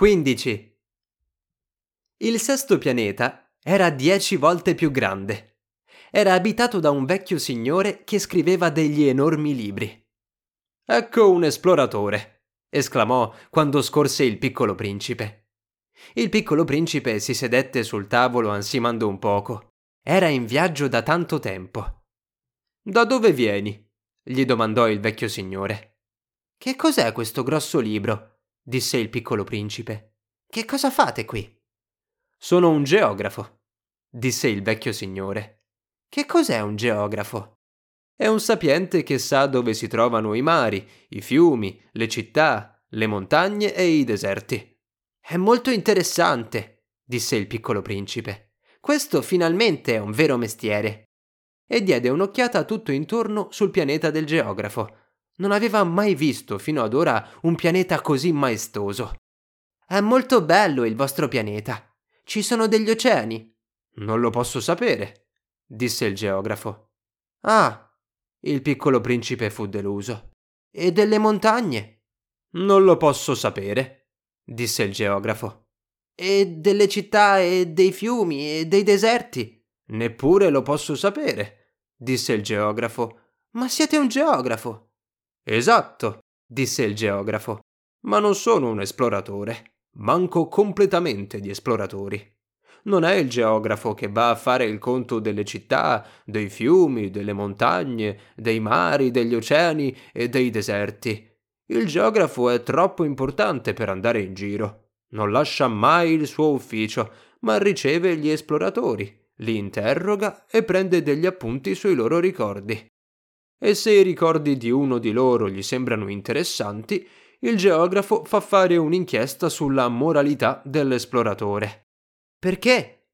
15. Il sesto pianeta era dieci volte più grande. Era abitato da un vecchio signore che scriveva degli enormi libri. Ecco un esploratore, esclamò quando scorse il piccolo principe. Il piccolo principe si sedette sul tavolo ansimando un poco. Era in viaggio da tanto tempo. Da dove vieni? gli domandò il vecchio signore. Che cos'è questo grosso libro? Disse il piccolo principe. Che cosa fate qui? Sono un geografo, disse il vecchio signore. Che cos'è un geografo? È un sapiente che sa dove si trovano i mari, i fiumi, le città, le montagne e i deserti. È molto interessante, disse il piccolo principe. Questo finalmente è un vero mestiere. E diede un'occhiata tutto intorno sul pianeta del geografo, non aveva mai visto fino ad ora un pianeta così maestoso. È molto bello il vostro pianeta. Ci sono degli oceani? Non lo posso sapere, disse il geografo. Ah, il piccolo principe fu deluso. E delle montagne? Non lo posso sapere, disse il geografo. E delle città e dei fiumi e dei deserti? Neppure lo posso sapere, disse il geografo. Ma siete un geografo. Esatto, disse il geografo, ma non sono un esploratore. Manco completamente di esploratori. Non è il geografo che va a fare il conto delle città, dei fiumi, delle montagne, dei mari, degli oceani e dei deserti. Il geografo è troppo importante per andare in giro. Non lascia mai il suo ufficio, ma riceve gli esploratori, li interroga e prende degli appunti sui loro ricordi e se i ricordi di uno di loro gli sembrano interessanti, il geografo fa fare un'inchiesta sulla moralità dell'esploratore. Perché?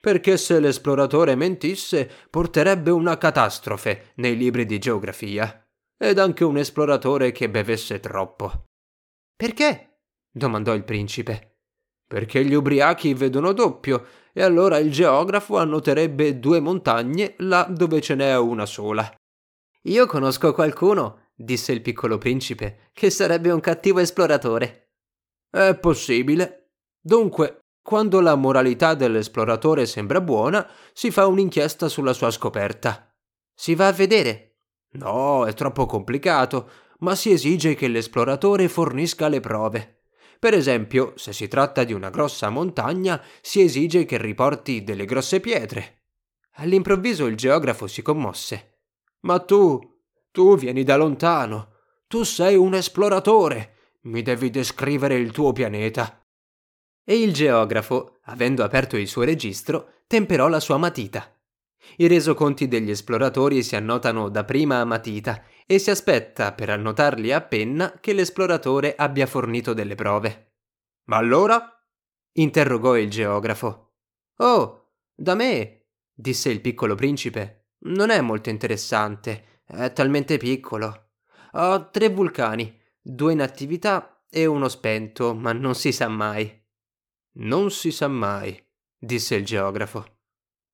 Perché se l'esploratore mentisse porterebbe una catastrofe nei libri di geografia, ed anche un esploratore che bevesse troppo. Perché? domandò il principe. Perché gli ubriachi vedono doppio, e allora il geografo annoterebbe due montagne là dove ce n'è una sola. Io conosco qualcuno, disse il piccolo principe, che sarebbe un cattivo esploratore. È possibile. Dunque, quando la moralità dell'esploratore sembra buona, si fa un'inchiesta sulla sua scoperta. Si va a vedere? No, è troppo complicato, ma si esige che l'esploratore fornisca le prove. Per esempio, se si tratta di una grossa montagna, si esige che riporti delle grosse pietre. All'improvviso il geografo si commosse. Ma tu, tu vieni da lontano. Tu sei un esploratore. Mi devi descrivere il tuo pianeta. E il geografo, avendo aperto il suo registro, temperò la sua matita. I resoconti degli esploratori si annotano da prima a matita e si aspetta per annotarli a penna che l'esploratore abbia fornito delle prove. Ma allora? interrogò il geografo. Oh, da me, disse il piccolo principe. Non è molto interessante, è talmente piccolo. Ho tre vulcani, due in attività e uno spento, ma non si sa mai. Non si sa mai, disse il geografo.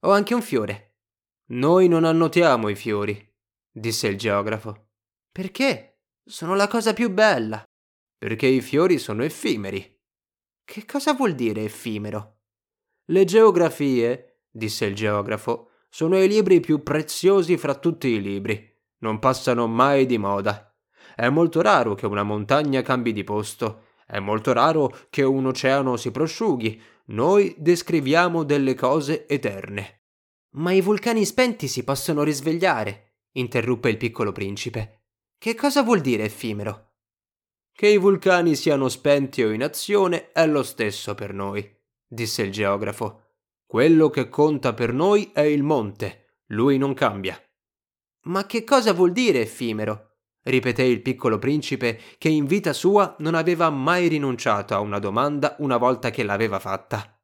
Ho anche un fiore. Noi non annotiamo i fiori, disse il geografo. Perché? Sono la cosa più bella. Perché i fiori sono effimeri. Che cosa vuol dire effimero? Le geografie, disse il geografo, sono i libri più preziosi fra tutti i libri. Non passano mai di moda. È molto raro che una montagna cambi di posto. È molto raro che un oceano si prosciughi. Noi descriviamo delle cose eterne. Ma i vulcani spenti si possono risvegliare, interruppe il piccolo principe. Che cosa vuol dire effimero? Che i vulcani siano spenti o in azione è lo stesso per noi, disse il geografo. Quello che conta per noi è il monte, lui non cambia. Ma che cosa vuol dire effimero? ripeté il piccolo principe che in vita sua non aveva mai rinunciato a una domanda una volta che l'aveva fatta.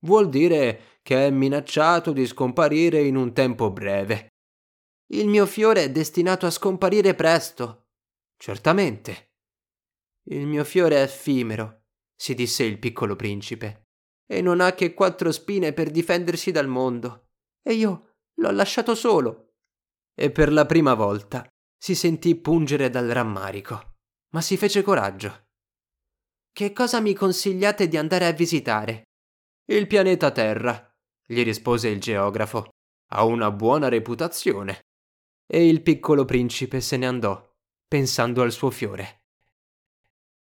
Vuol dire che è minacciato di scomparire in un tempo breve. Il mio fiore è destinato a scomparire presto. Certamente. Il mio fiore è effimero, si disse il piccolo principe e non ha che quattro spine per difendersi dal mondo. E io l'ho lasciato solo. E per la prima volta si sentì pungere dal rammarico, ma si fece coraggio. Che cosa mi consigliate di andare a visitare? Il pianeta Terra, gli rispose il geografo. Ha una buona reputazione. E il piccolo principe se ne andò, pensando al suo fiore.